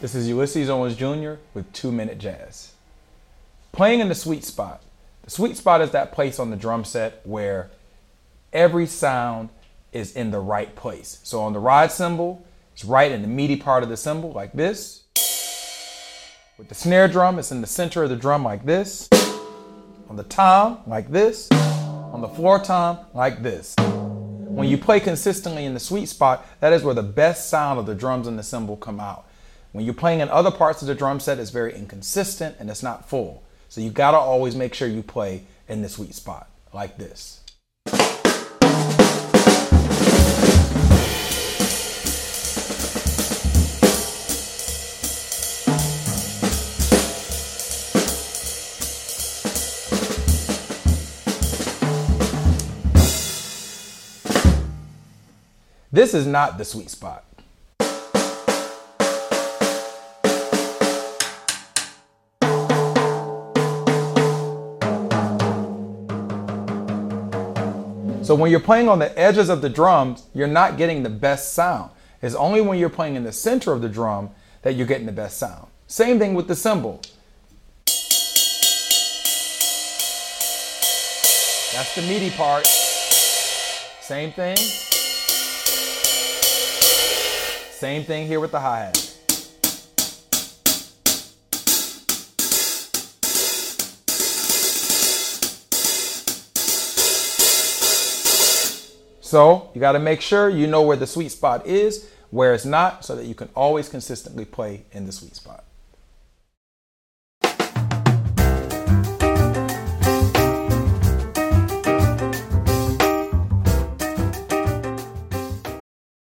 This is Ulysses Owens Jr. with Two Minute Jazz. Playing in the sweet spot. The sweet spot is that place on the drum set where every sound is in the right place. So on the ride cymbal, it's right in the meaty part of the cymbal, like this. With the snare drum, it's in the center of the drum, like this. On the tom, like this. On the floor tom, like this. When you play consistently in the sweet spot, that is where the best sound of the drums and the cymbal come out. When you're playing in other parts of the drum set, it's very inconsistent and it's not full. So you gotta always make sure you play in the sweet spot, like this. This is not the sweet spot. So when you're playing on the edges of the drums, you're not getting the best sound. It's only when you're playing in the center of the drum that you're getting the best sound. Same thing with the cymbal. That's the meaty part. Same thing. Same thing here with the hi-hat. So you got to make sure you know where the sweet spot is, where it's not, so that you can always consistently play in the sweet spot.